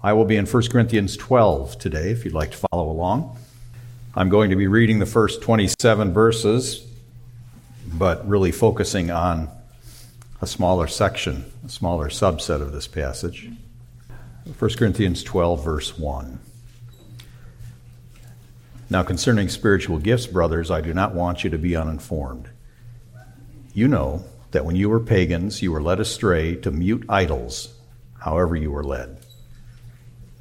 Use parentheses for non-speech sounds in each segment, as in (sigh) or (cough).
I will be in 1 Corinthians 12 today, if you'd like to follow along. I'm going to be reading the first 27 verses, but really focusing on a smaller section, a smaller subset of this passage. 1 Corinthians 12, verse 1. Now, concerning spiritual gifts, brothers, I do not want you to be uninformed. You know that when you were pagans, you were led astray to mute idols, however you were led.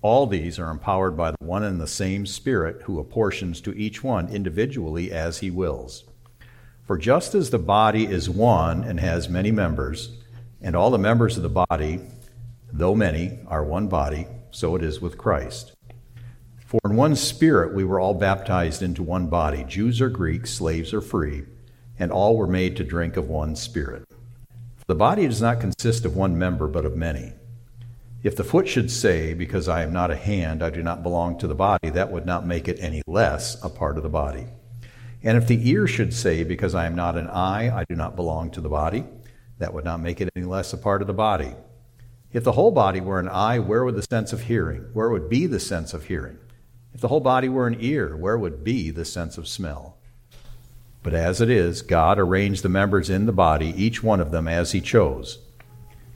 All these are empowered by the one and the same Spirit who apportions to each one individually as he wills. For just as the body is one and has many members, and all the members of the body, though many, are one body, so it is with Christ. For in one Spirit we were all baptized into one body, Jews or Greeks, slaves or free, and all were made to drink of one Spirit. The body does not consist of one member, but of many. If the foot should say, Because I am not a hand, I do not belong to the body, that would not make it any less a part of the body. And if the ear should say, Because I am not an eye, I do not belong to the body, that would not make it any less a part of the body. If the whole body were an eye, where would the sense of hearing? Where would be the sense of hearing? If the whole body were an ear, where would be the sense of smell? But as it is, God arranged the members in the body, each one of them as He chose.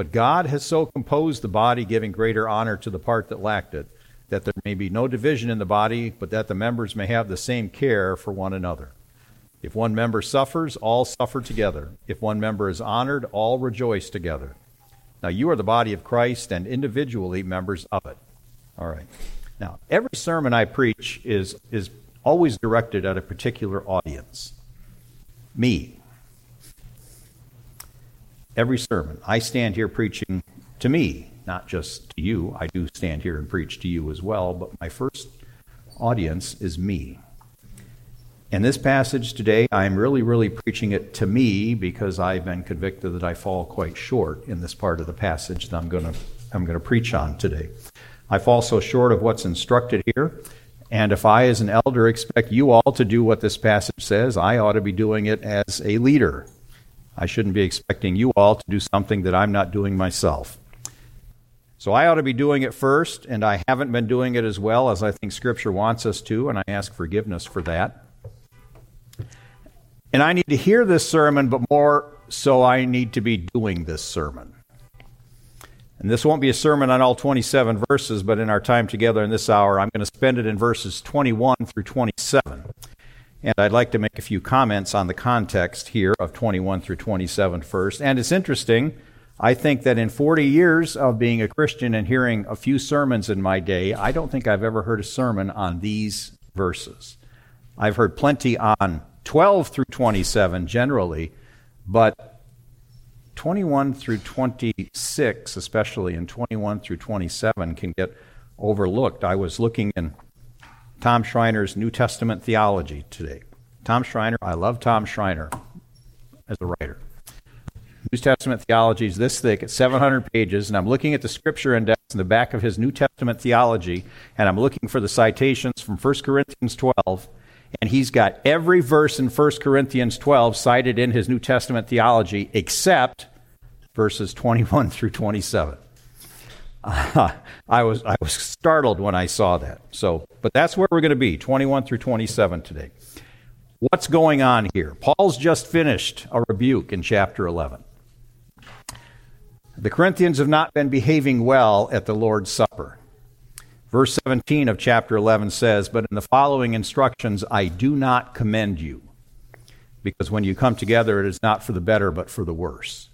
But God has so composed the body, giving greater honor to the part that lacked it, that there may be no division in the body, but that the members may have the same care for one another. If one member suffers, all suffer together. If one member is honored, all rejoice together. Now you are the body of Christ and individually members of it. All right. Now, every sermon I preach is, is always directed at a particular audience. Me, every sermon. I stand here preaching to me, not just to you. I do stand here and preach to you as well, but my first audience is me. In this passage today, I'm really, really preaching it to me because I've been convicted that I fall quite short in this part of the passage that I'm going to, I'm going to preach on today. I fall so short of what's instructed here. And if I, as an elder, expect you all to do what this passage says, I ought to be doing it as a leader I shouldn't be expecting you all to do something that I'm not doing myself. So I ought to be doing it first, and I haven't been doing it as well as I think Scripture wants us to, and I ask forgiveness for that. And I need to hear this sermon, but more so, I need to be doing this sermon. And this won't be a sermon on all 27 verses, but in our time together in this hour, I'm going to spend it in verses 21 through 27. And I'd like to make a few comments on the context here of 21 through 27 first. And it's interesting. I think that in 40 years of being a Christian and hearing a few sermons in my day, I don't think I've ever heard a sermon on these verses. I've heard plenty on 12 through 27 generally, but 21 through 26, especially in 21 through 27, can get overlooked. I was looking in Tom Schreiner's New Testament theology today. Tom Schreiner, I love Tom Schreiner as a writer. New Testament theology is this thick, it's 700 pages, and I'm looking at the scripture index in the back of his New Testament theology, and I'm looking for the citations from 1 Corinthians 12, and he's got every verse in 1 Corinthians 12 cited in his New Testament theology except verses 21 through 27. (laughs) I was I was startled when I saw that. So, but that's where we're going to be, 21 through 27 today. What's going on here? Paul's just finished a rebuke in chapter 11. The Corinthians have not been behaving well at the Lord's Supper. Verse 17 of chapter 11 says, But in the following instructions I do not commend you, because when you come together it is not for the better, but for the worse.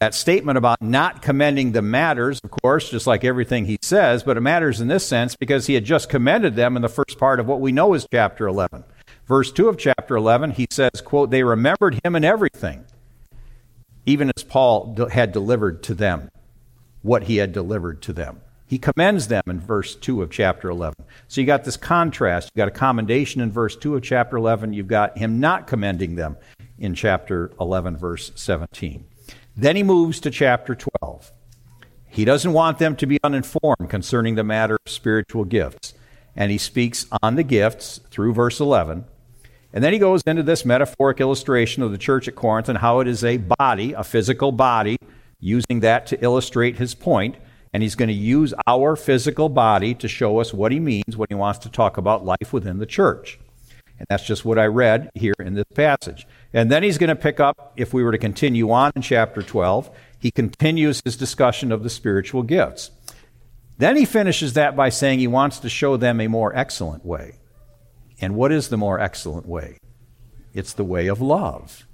That statement about not commending them matters, of course, just like everything he says, but it matters in this sense because he had just commended them in the first part of what we know is chapter 11. Verse 2 of chapter 11, he says, quote, They remembered him in everything, even as Paul had delivered to them what he had delivered to them. He commends them in verse 2 of chapter 11. So you got this contrast. You got a commendation in verse 2 of chapter 11. You've got him not commending them in chapter 11, verse 17. Then he moves to chapter 12. He doesn't want them to be uninformed concerning the matter of spiritual gifts. And he speaks on the gifts through verse 11. And then he goes into this metaphoric illustration of the church at Corinth and how it is a body, a physical body, using that to illustrate his point. And he's going to use our physical body to show us what he means when he wants to talk about life within the church. And that's just what I read here in this passage. And then he's going to pick up, if we were to continue on in chapter 12, he continues his discussion of the spiritual gifts. Then he finishes that by saying he wants to show them a more excellent way. And what is the more excellent way? It's the way of love.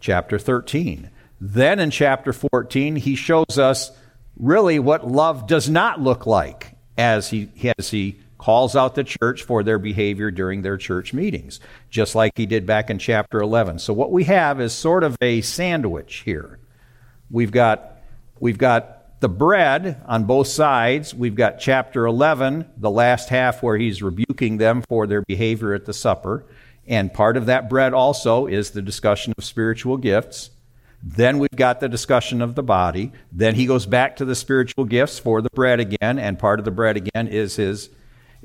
Chapter 13. Then in chapter 14, he shows us really what love does not look like as he, as he calls out the church for their behavior during their church meetings, just like he did back in chapter 11. So what we have is sort of a sandwich here. We've got we've got the bread on both sides. We've got chapter 11, the last half where he's rebuking them for their behavior at the supper. And part of that bread also is the discussion of spiritual gifts. Then we've got the discussion of the body. Then he goes back to the spiritual gifts for the bread again, and part of the bread again is his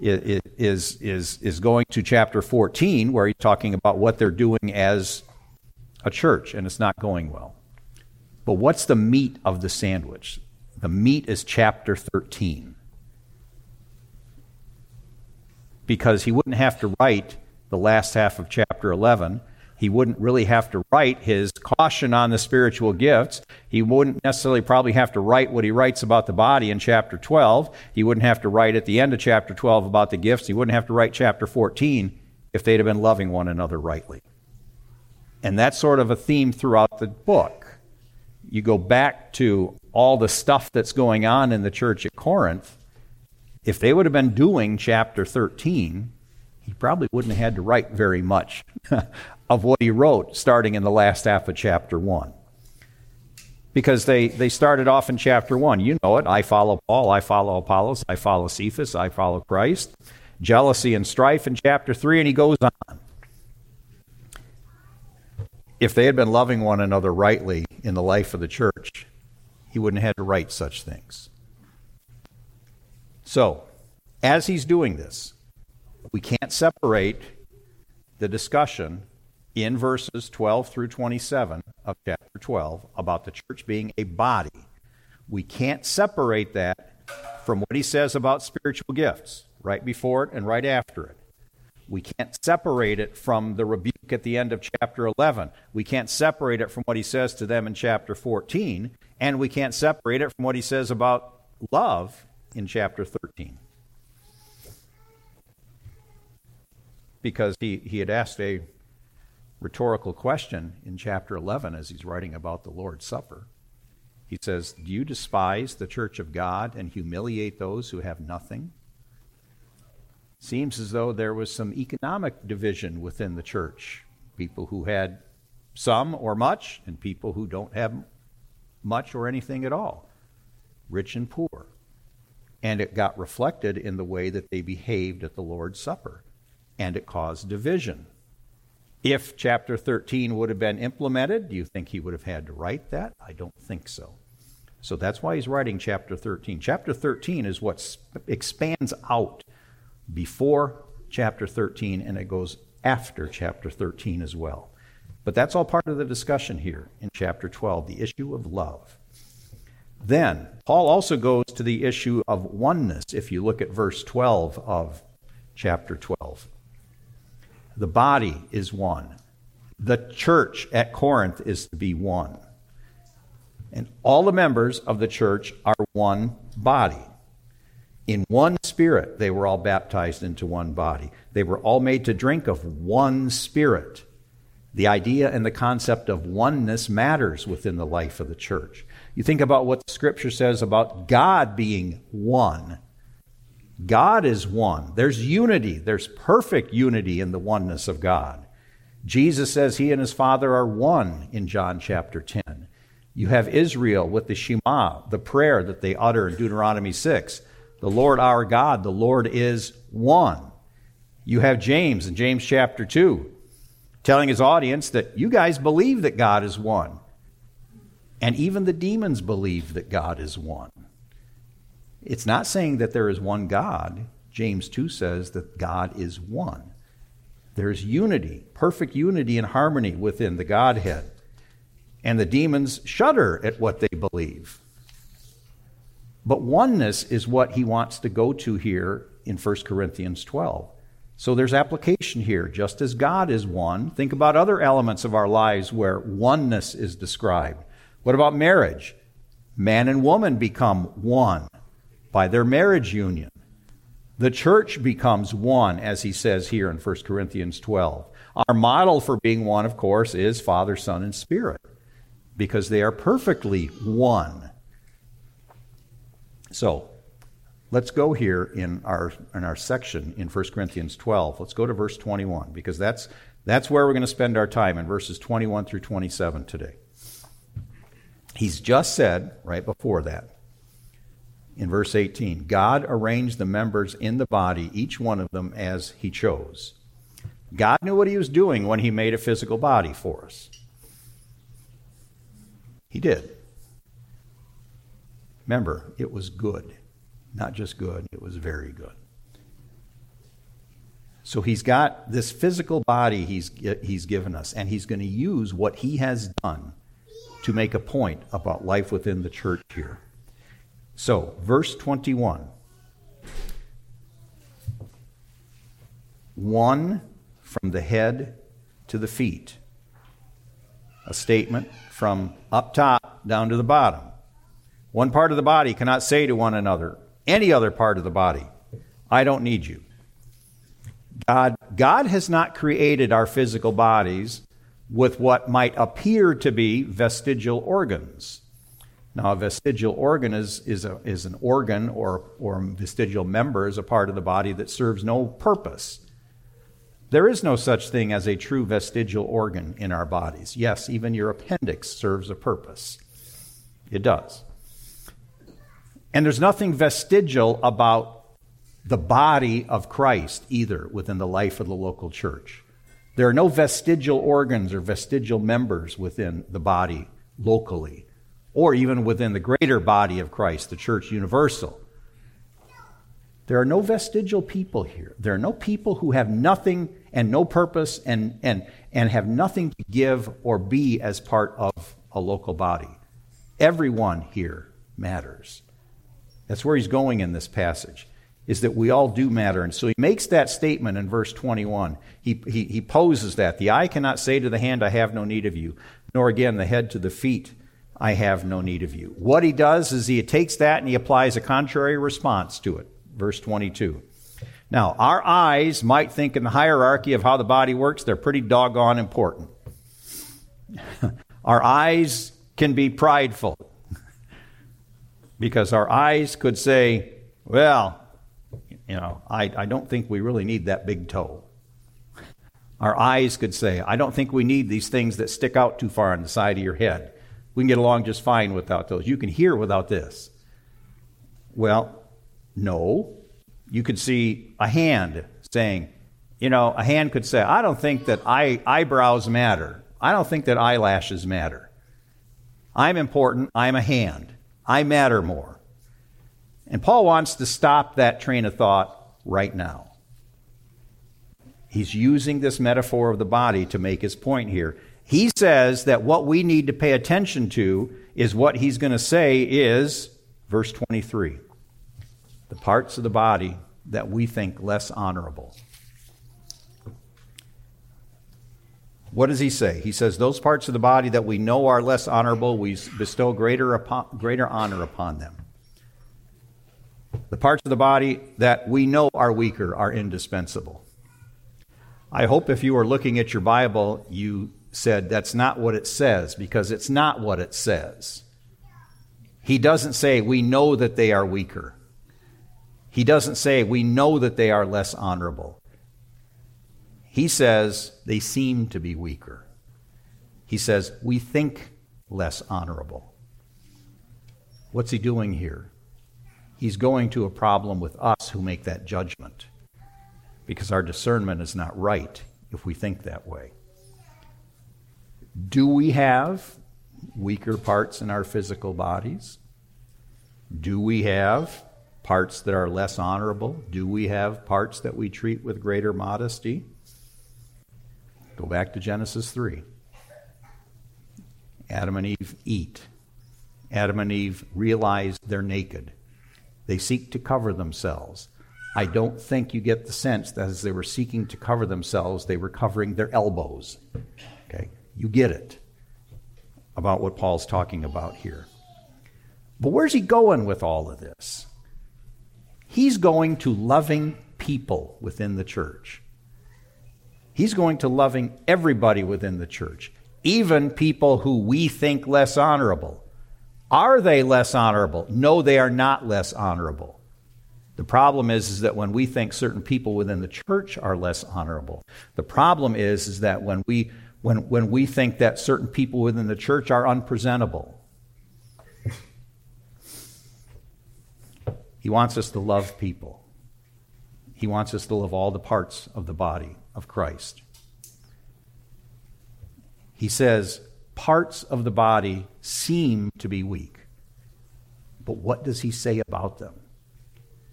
is, is, is going to chapter 14, where he's talking about what they're doing as a church, and it's not going well. But what's the meat of the sandwich? The meat is chapter 13. Because he wouldn't have to write the last half of chapter 11 he wouldn't really have to write his caution on the spiritual gifts. He wouldn't necessarily probably have to write what he writes about the body in chapter 12. He wouldn't have to write at the end of chapter 12 about the gifts. He wouldn't have to write chapter 14 if they'd have been loving one another rightly. And that's sort of a theme throughout the book. You go back to all the stuff that's going on in the church at Corinth. If they would have been doing chapter 13, he probably wouldn't have had to write very much (laughs) of what he wrote starting in the last half of chapter 1. Because they, they started off in chapter 1. You know it. I follow Paul, I follow Apollos, I follow Cephas, I follow Christ. Jealousy and strife in chapter 3, and he goes on. If they had been loving one another rightly in the life of the church, he wouldn't have had to write such things. So, as he's doing this, we can't separate the discussion in verses 12 through 27 of chapter 12 about the church being a body. We can't separate that from what he says about spiritual gifts, right before it and right after it. We can't separate it from the rebuke at the end of chapter 11. We can't separate it from what he says to them in chapter 14. And we can't separate it from what he says about love in chapter 13. Because he, he had asked a rhetorical question in chapter 11 as he's writing about the Lord's Supper. He says, Do you despise the church of God and humiliate those who have nothing? Seems as though there was some economic division within the church. People who had some or much, and people who don't have much or anything at all, rich and poor. And it got reflected in the way that they behaved at the Lord's Supper, and it caused division. If chapter 13 would have been implemented, do you think he would have had to write that? I don't think so. So that's why he's writing chapter 13. Chapter 13 is what expands out before chapter 13 and it goes after chapter 13 as well. But that's all part of the discussion here in chapter 12, the issue of love. Then, Paul also goes to the issue of oneness if you look at verse 12 of chapter 12. The body is one. The church at Corinth is to be one. And all the members of the church are one body. In one spirit, they were all baptized into one body. They were all made to drink of one spirit. The idea and the concept of oneness matters within the life of the church. You think about what the scripture says about God being one. God is one. There's unity. There's perfect unity in the oneness of God. Jesus says he and his Father are one in John chapter 10. You have Israel with the Shema, the prayer that they utter in Deuteronomy 6. The Lord our God, the Lord is one. You have James in James chapter 2 telling his audience that you guys believe that God is one. And even the demons believe that God is one. It's not saying that there is one God. James 2 says that God is one. There's unity, perfect unity and harmony within the Godhead. And the demons shudder at what they believe. But oneness is what he wants to go to here in 1 Corinthians 12. So there's application here. Just as God is one, think about other elements of our lives where oneness is described. What about marriage? Man and woman become one by their marriage union. The church becomes one, as he says here in 1 Corinthians 12. Our model for being one, of course, is Father, Son, and Spirit, because they are perfectly one. So, let's go here in our, in our section in 1 Corinthians 12. Let's go to verse 21, because that's, that's where we're going to spend our time in verses 21 through 27 today. He's just said, right before that, in verse 18, God arranged the members in the body, each one of them as he chose. God knew what he was doing when he made a physical body for us. He did. Remember, it was good. Not just good, it was very good. So he's got this physical body he's, he's given us, and he's going to use what he has done to make a point about life within the church here. So, verse 21 one from the head to the feet. A statement from up top down to the bottom. One part of the body cannot say to one another, any other part of the body, I don't need you. God, God has not created our physical bodies with what might appear to be vestigial organs. Now, a vestigial organ is, is, a, is an organ or, or vestigial member is a part of the body that serves no purpose. There is no such thing as a true vestigial organ in our bodies. Yes, even your appendix serves a purpose. It does. And there's nothing vestigial about the body of Christ either within the life of the local church. There are no vestigial organs or vestigial members within the body locally, or even within the greater body of Christ, the church universal. There are no vestigial people here. There are no people who have nothing and no purpose and, and, and have nothing to give or be as part of a local body. Everyone here matters. That's where he's going in this passage is that we all do matter. And so he makes that statement in verse 21. He, he, he poses that. The eye cannot say to the hand, I have no need of you, nor again the head to the feet, I have no need of you. What he does is he takes that and he applies a contrary response to it. Verse 22. Now, our eyes might think in the hierarchy of how the body works, they're pretty doggone important. (laughs) our eyes can be prideful (laughs) because our eyes could say, well, you know, I, I don't think we really need that big toe. (laughs) Our eyes could say, I don't think we need these things that stick out too far on the side of your head. We can get along just fine without those. You can hear without this. Well, no. You could see a hand saying, you know, a hand could say, I don't think that eye, eyebrows matter. I don't think that eyelashes matter. I'm important. I'm a hand. I matter more. And Paul wants to stop that train of thought right now. He's using this metaphor of the body to make his point here. He says that what we need to pay attention to is what he's going to say is, verse 23, the parts of the body that we think less honorable. What does he say? He says, Those parts of the body that we know are less honorable, we bestow greater, upon, greater honor upon them. The parts of the body that we know are weaker are indispensable. I hope if you are looking at your Bible, you said that's not what it says, because it's not what it says. He doesn't say we know that they are weaker. He doesn't say we know that they are less honorable. He says they seem to be weaker. He says we think less honorable. What's he doing here? He's going to a problem with us who make that judgment because our discernment is not right if we think that way. Do we have weaker parts in our physical bodies? Do we have parts that are less honorable? Do we have parts that we treat with greater modesty? Go back to Genesis 3. Adam and Eve eat. Adam and Eve realize they're naked. They seek to cover themselves. I don't think you get the sense that as they were seeking to cover themselves, they were covering their elbows. Okay? You get it about what Paul's talking about here. But where's he going with all of this? He's going to loving people within the church. He's going to loving everybody within the church, even people who we think less honorable. Are they less honorable? No, they are not less honorable. The problem is, is that when we think certain people within the church are less honorable, the problem is, is that when we, when, when we think that certain people within the church are unpresentable, he wants us to love people. He wants us to love all the parts of the body of Christ. He says, parts of the body seem to be weak. But what does he say about them?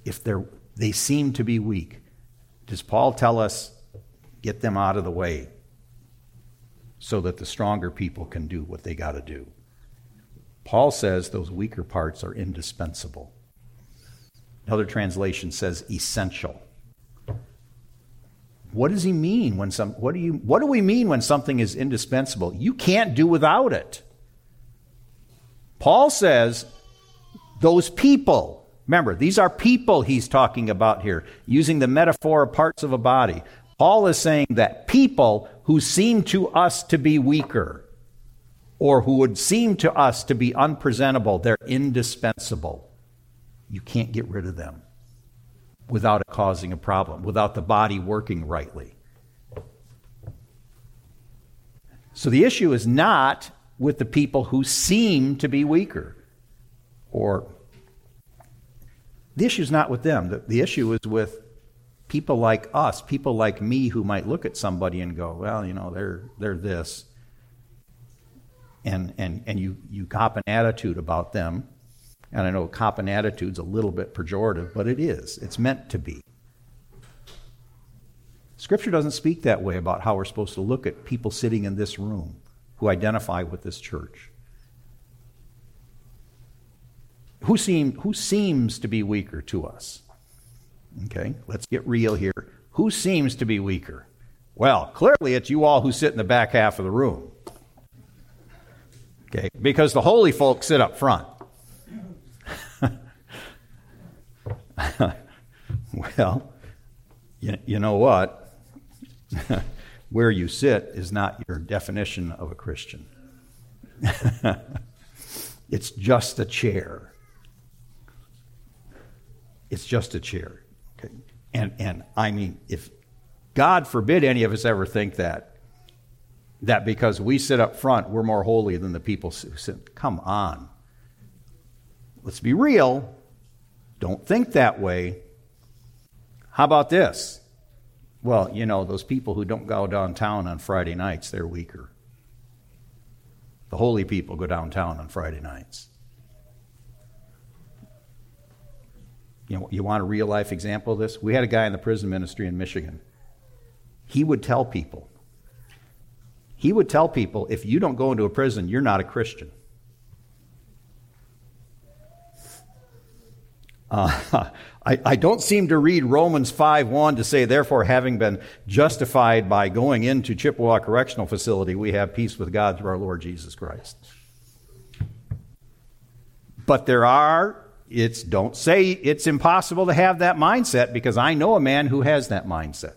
If they're, they seem to be weak, does Paul tell us, get them out of the way so that the stronger people can do what they got to do? Paul says those weaker parts are indispensable. Another translation says essential. What does he mean when some what do you what do we mean when something is indispensable? You can't do without it. Paul says those people, remember, these are people he's talking about here, using the metaphor of parts of a body. Paul is saying that people who seem to us to be weaker or who would seem to us to be unpresentable, they're indispensable. You can't get rid of them without it causing a problem, without the body working rightly. So the issue is not with the people who seem to be weaker or the issue is not with them. The, the issue is with people like us, people like me who might look at somebody and go, well, you know, they're, they're this. And, and, and you, you cop an attitude about them and I know cop and attitude's a little bit pejorative, but it is. It's meant to be. Scripture doesn't speak that way about how we're supposed to look at people sitting in this room who identify with this church. Who, seem, who seems to be weaker to us? Okay, let's get real here. Who seems to be weaker? Well, clearly it's you all who sit in the back half of the room. Okay, because the holy folks sit up front. (laughs) well, you, you know what? (laughs) Where you sit is not your definition of a Christian. (laughs) it's just a chair. It's just a chair. And, and I mean, if God forbid any of us ever think that, that because we sit up front, we're more holy than the people who sit. Come on. Let's be real. Don't think that way. How about this? Well, you know, those people who don't go downtown on Friday nights, they're weaker. The holy people go downtown on Friday nights. You know, you want a real life example of this? We had a guy in the prison ministry in Michigan. He would tell people, He would tell people if you don't go into a prison, you're not a Christian. Uh, (laughs) I, I, don't seem to read Romans 5 1 to say, therefore, having been justified by going into Chippewa Correctional Facility, we have peace with God through our Lord Jesus Christ. But there are, it's, don't say it's impossible to have that mindset because I know a man who has that mindset.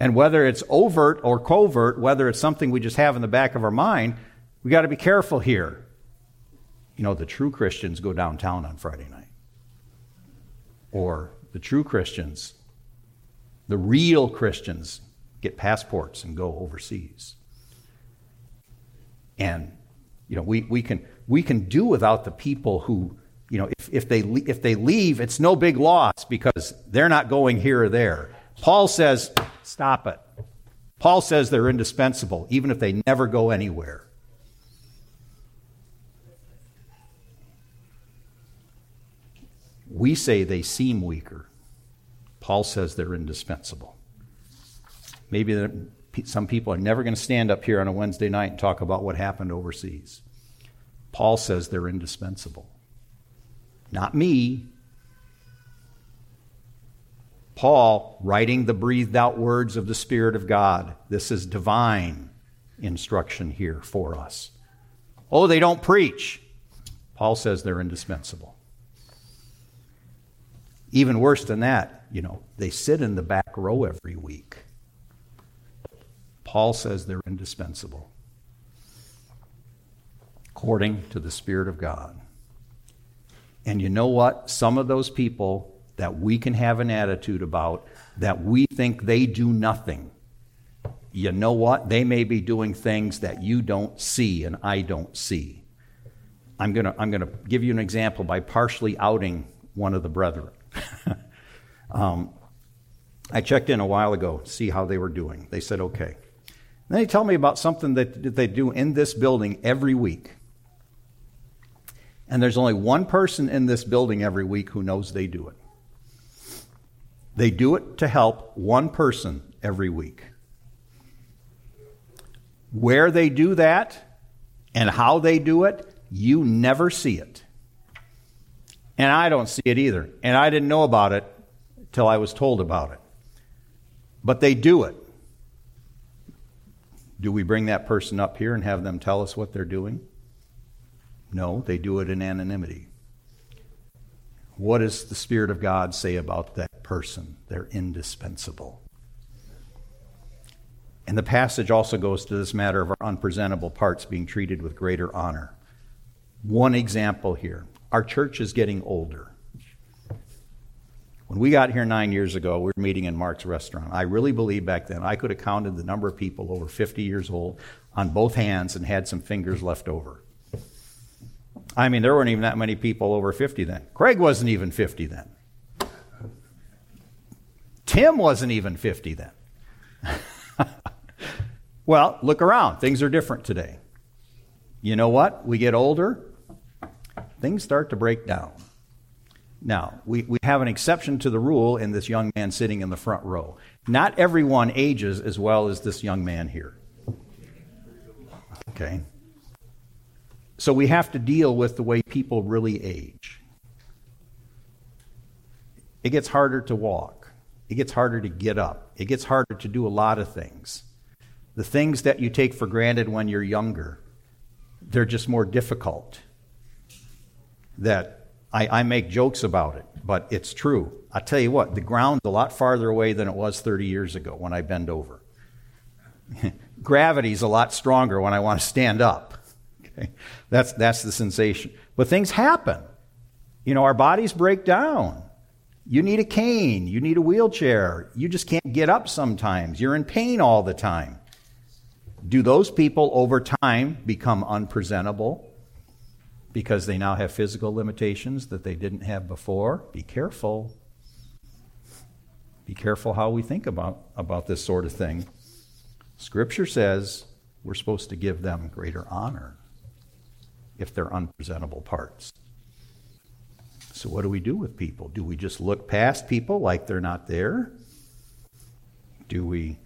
And whether it's overt or covert, whether it's something we just have in the back of our mind, we got to be careful here. You know, the true Christians go downtown on Friday night or the true Christians, the real Christians, get passports and go overseas. And, you know, we, we, can, we can do without the people who, if, they, if they leave, it's no big loss because they're not going here or there. Paul says, stop it. Paul says they're indispensable, even if they never go anywhere. We say they seem weaker. Paul says they're indispensable. Maybe some people are never going to stand up here on a Wednesday night and talk about what happened overseas. Paul says they're indispensable. Not me. Paul, writing the breathed out words of the Spirit of God. This is divine instruction here for us. Oh, they don't preach. Paul says they're indispensable. Even worse than that, you know, they sit in the back row every week. Paul says they're indispensable according to the Spirit of God. And you know what? Some of those people that we can have an attitude about, that we think they do nothing, you know what? They may be doing things that you don't see and I don't see. I'm going to I'm to give you an example by partially outing one of the brethren. (laughs) um, I checked in a while ago to see how they were doing. They said, okay. then they tell me about something that they do in this building every week. And there's only one person in this building every week who knows they do it. They do it to help one person every week. Where they do that and how they do it, you never see it. And I don't see it either. And I didn't know about it till I was told about it. But they do it. Do we bring that person up here and have them tell us what they're doing? No, they do it in anonymity. What does the Spirit of God say about that person? They're indispensable. And the passage also goes to this matter of our unpresentable parts being treated with greater honor. One example here our church is getting older. When we got here nine years ago, we were meeting in Mark's restaurant. I really believe back then I could have counted the number of people over 50 years old on both hands and had some fingers left over. I mean, there weren't even that many people over 50 then. Craig wasn't even 50 then. Tim wasn't even 50 then. (laughs) well, look around. Things are different today. You know what? We get older, things start to break down. Now, we, we have an exception to the rule in this young man sitting in the front row. Not everyone ages as well as this young man here. Okay? So we have to deal with the way people really age. It gets harder to walk, it gets harder to get up, it gets harder to do a lot of things. The things that you take for granted when you're younger, they're just more difficult that I, I make jokes about it, but it's true. I tell you what, the ground's a lot farther away than it was 30 years ago when I bend over. (laughs) Gravity's a lot stronger when I want to stand up. Okay? That's, that's the sensation. But things happen. You know, our bodies break down. You need a cane. You need a wheelchair. You just can't get up sometimes. You're in pain all the time. Do those people over time become unpresentable? because they now have physical limitations that they didn't have before. Be careful. Be careful how we think about, about this sort of thing. Scripture says we're supposed to give them greater honor if they're unpresentable parts. So, what do we do with people? Do we just look past people like they're not there? Do we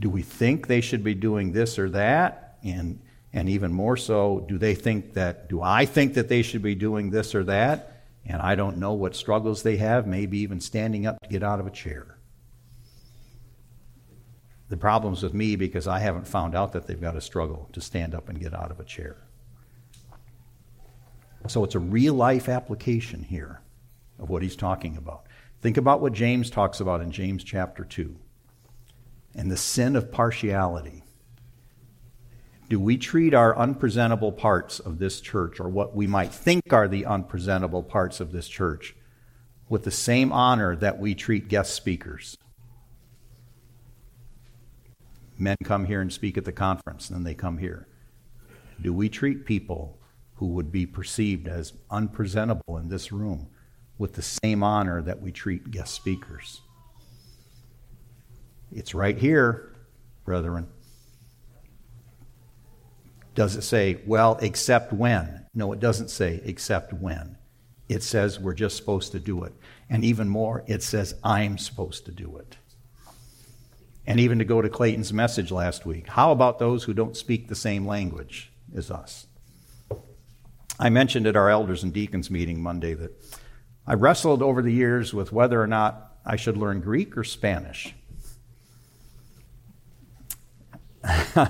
Do we think they should be doing this or that? And, and even more so, do they think that, do I think that they should be doing this or that? And I don't know what struggles they have, maybe even standing up to get out of a chair. The problem's with me because I haven't found out that they've got a struggle to stand up and get out of a chair. So it's a real life application here of what he's talking about. Think about what James talks about in James chapter 2 and the sin of partiality. Do we treat our unpresentable parts of this church, or what we might think are the unpresentable parts of this church, with the same honor that we treat guest speakers? Men come here and speak at the conference, and then they come here. Do we treat people who would be perceived as unpresentable in this room with the same honor that we treat guest speakers. It's right here, brethren. Does it say, well, except when? No, it doesn't say except when. It says we're just supposed to do it. And even more, it says I'm supposed to do it. And even to go to Clayton's message last week, how about those who don't speak the same language as us? I mentioned at our elders and deacons meeting Monday that I wrestled over the years with whether or not I should learn Greek or Spanish. (laughs)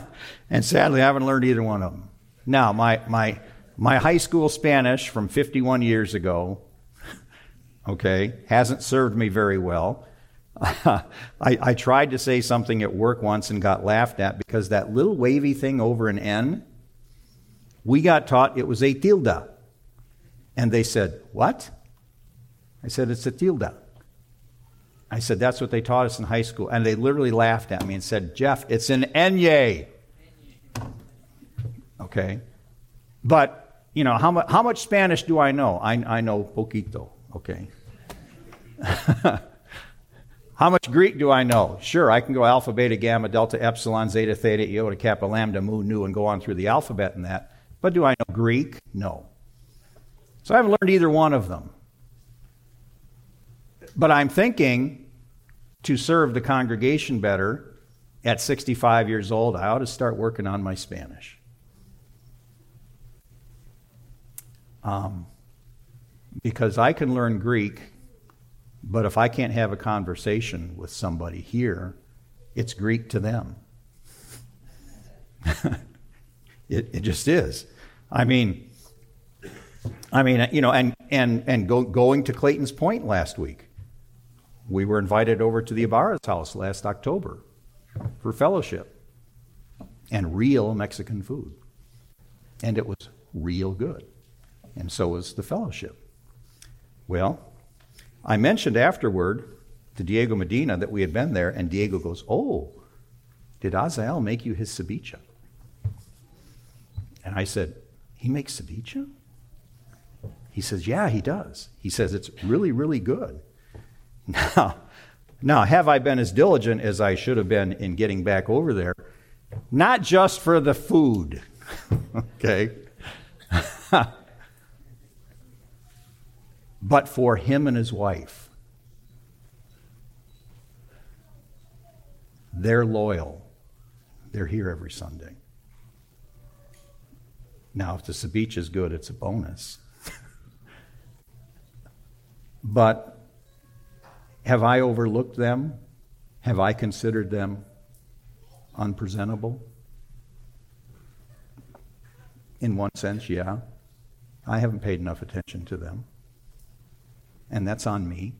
and sadly, I haven't learned either one of them. Now, my, my, my high school Spanish from 51 years ago, (laughs) okay, hasn't served me very well. (laughs) I, I tried to say something at work once and got laughed at because that little wavy thing over an N we got taught it was a tilde. And they said, What? I said, It's a tilde. I said, That's what they taught us in high school. And they literally laughed at me and said, Jeff, it's an enye. Okay. But, you know, how, mu- how much Spanish do I know? I, I know poquito. Okay. (laughs) How much Greek do I know? Sure, I can go alpha, beta, gamma, delta, epsilon, zeta, theta, iota, kappa, lambda, mu, nu, and go on through the alphabet and that. But do I know Greek? No. So I haven't learned either one of them. But I'm thinking to serve the congregation better at 65 years old, I ought to start working on my Spanish. Um, because I can learn Greek, but if I can't have a conversation with somebody here, it's Greek to them. (laughs) It, it just is. I mean, I mean, you know, and and and go, going to Clayton's Point last week, we were invited over to the Ibarra's house last October for fellowship and real Mexican food, and it was real good, and so was the fellowship. Well, I mentioned afterward to Diego Medina that we had been there, and Diego goes, "Oh, did Azael make you his ceviche?" And I said, He makes ceviche? He says, Yeah, he does. He says, It's really, really good. (laughs) Now, now, have I been as diligent as I should have been in getting back over there? Not just for the food, (laughs) okay? (laughs) but for him and his wife. They're loyal. They're here every Sunday. Now, if the ceviche is good, it's a bonus. but have I overlooked them? Have I considered them unpresentable? In one sense, yeah. I haven't paid enough attention to them. And that's on me.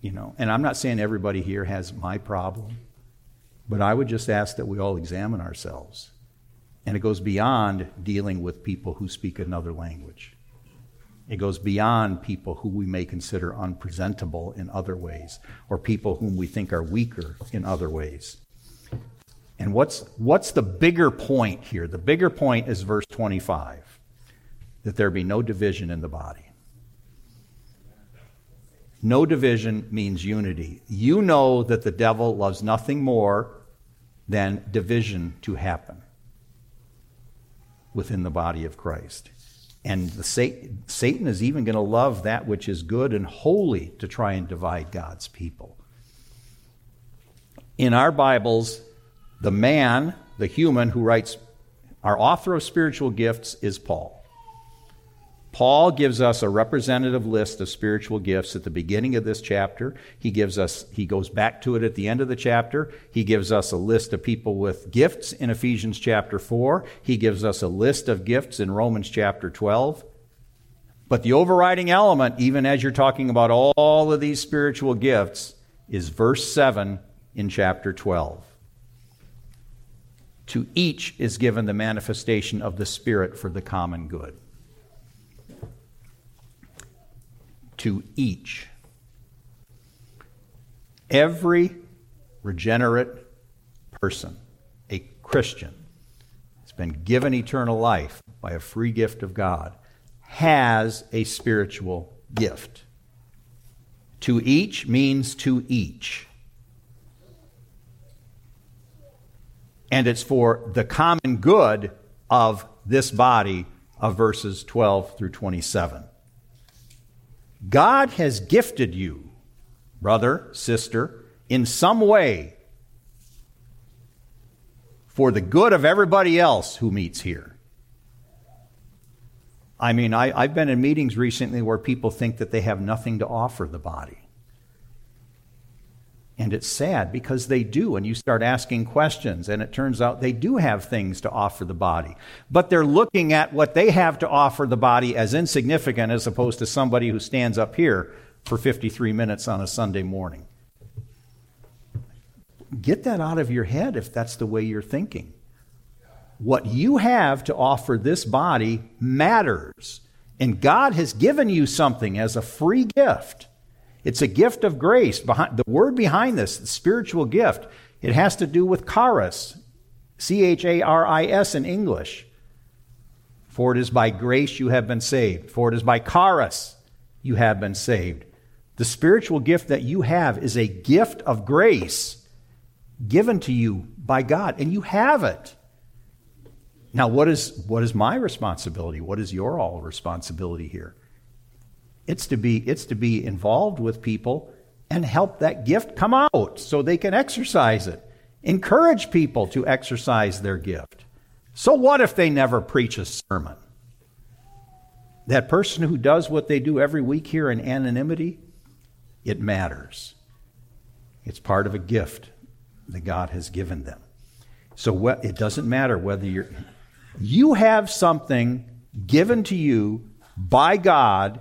You know, and I'm not saying everybody here has my problem, but I would just ask that we all examine ourselves and it goes beyond dealing with people who speak another language. It goes beyond people who we may consider unpresentable in other ways, or people whom we think are weaker in other ways. And what's, what's the bigger point here? The bigger point is verse 25 that there be no division in the body. No division means unity. You know that the devil loves nothing more than division to happen within the body of Christ. And the Satan is even going to love that which is good and holy to try and divide God's people. In our Bibles, the man, the human who writes, our author of spiritual gifts is Paul. Paul gives us a representative list of spiritual gifts at the beginning of this chapter. He gives us he goes back to it at the end of the chapter. He gives us a list of people with gifts in Ephesians chapter 4. He gives us a list of gifts in Romans chapter 12. But the overriding element even as you're talking about all of these spiritual gifts is verse 7 in chapter 12. To each is given the manifestation of the Spirit for the common good. To each. Every regenerate person, a Christian, has been given eternal life by a free gift of God, has a spiritual gift. To each means to each. And it's for the common good of this body of verses 12 through 27. God has gifted you, brother, sister, in some way for the good of everybody else who meets here. I mean, I, have been in meetings recently where people think that they have nothing to offer the body. And it's sad because they do, and you start asking questions, and it turns out they do have things to offer the body. But they're looking at what they have to offer the body as insignificant as opposed to somebody who stands up here for 53 minutes on a Sunday morning. Get that out of your head if that's the way you're thinking. What you have to offer this body matters. And God has given you something as a free gift. It's a gift of grace. The word behind this, the spiritual gift, it has to do with charis, C H A R I S in English. For it is by grace you have been saved. For it is by charis you have been saved. The spiritual gift that you have is a gift of grace given to you by God, and you have it. Now, what is, what is my responsibility? What is your all responsibility here? It's to be, it's to be involved with people and help that gift come out so they can exercise it. Encourage people to exercise their gift. So, what if they never preach a sermon? That person who does what they do every week here in anonymity, it matters. It's part of a gift that God has given them. So, what, it doesn't matter whether you're. You have something given to you by God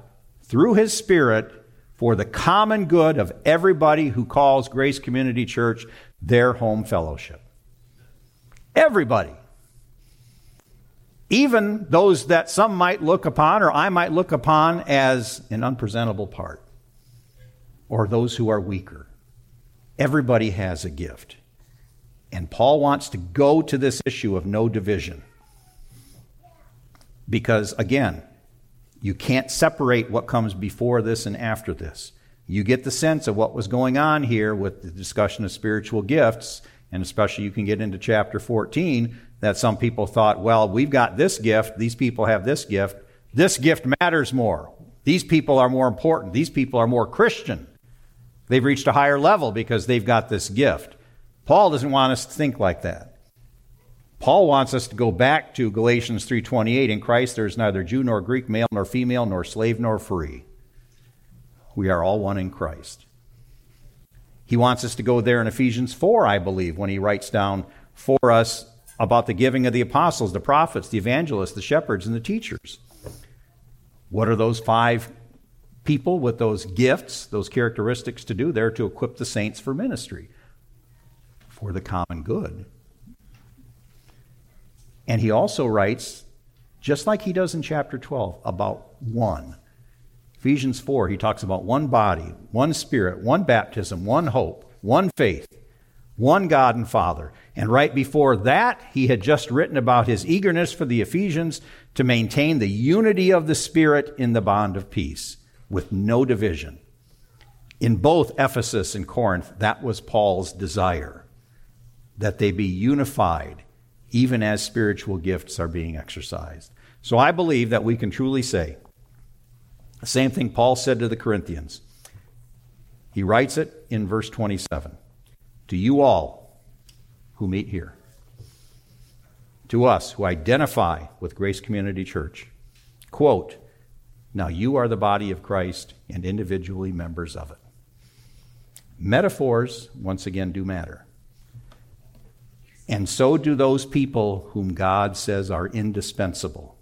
through His Spirit for the common good of everybody who calls Grace Community Church their home fellowship. Everybody. Even those that some might look upon or I might look upon as an unpresentable part, or those who are weaker. Everybody has a gift. And Paul wants to go to this issue of no division. Because, again, you can't separate what comes before this and after this. You get the sense of what was going on here with the discussion of spiritual gifts, and especially you can get into chapter 14 that some people thought, well, we've got this gift, these people have this gift. This gift matters more. These people are more important. These people are more Christian. They've reached a higher level because they've got this gift. Paul doesn't want us to think like that. Paul wants us to go back to Galatians 3:28 in Christ there is neither Jew nor Greek male nor female nor slave nor free. We are all one in Christ. He wants us to go there in Ephesians 4 I believe when he writes down for us about the giving of the apostles the prophets the evangelists the shepherds and the teachers. What are those five people with those gifts those characteristics to do? They're to equip the saints for ministry for the common good and he also writes, just like he does in chapter 12, about one. Ephesians 4, he talks about one body, one spirit, one baptism, one hope, one faith, one God and Father. And right before that, he had just written about his eagerness for the Ephesians to maintain the unity of the Spirit in the bond of peace with no division. In both Ephesus and Corinth, that was Paul's desire that they be unified even as spiritual gifts are being exercised. So I believe that we can truly say the same thing Paul said to the Corinthians. He writes it in verse 27 to you all who meet here, to us who identify with Grace Community Church, quote, Now you are the body of Christ and individually members of it. Metaphors, once again, do matter. And so do those people whom God says are indispensable.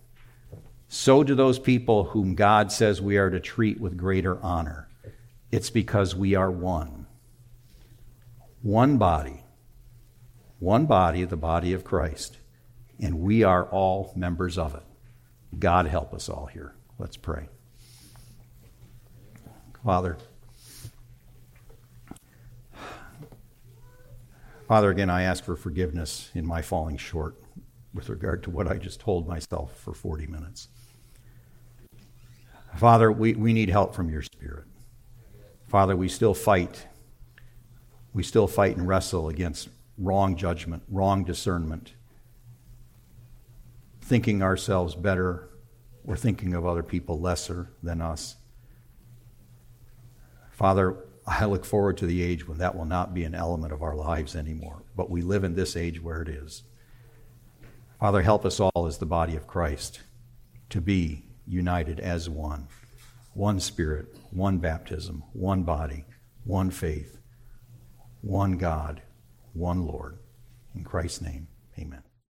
So do those people whom God says we are to treat with greater honor. It's because we are one. One body. One body, the body of Christ. And we are all members of it. God help us all here. Let's pray. Father, Father, again, I ask for forgiveness in my falling short with regard to what I just told myself for 40 minutes. Father, we, we need help from your Spirit. Father, we still fight. We still fight and wrestle against wrong judgment, wrong discernment, thinking ourselves better or thinking of other people lesser than us. Father, I look forward to the age when that will not be an element of our lives anymore. But we live in this age where it is. Father, help us all as the body of Christ to be united as one. One Spirit, one baptism, one body, one faith, one God, one Lord. In Christ's name, amen.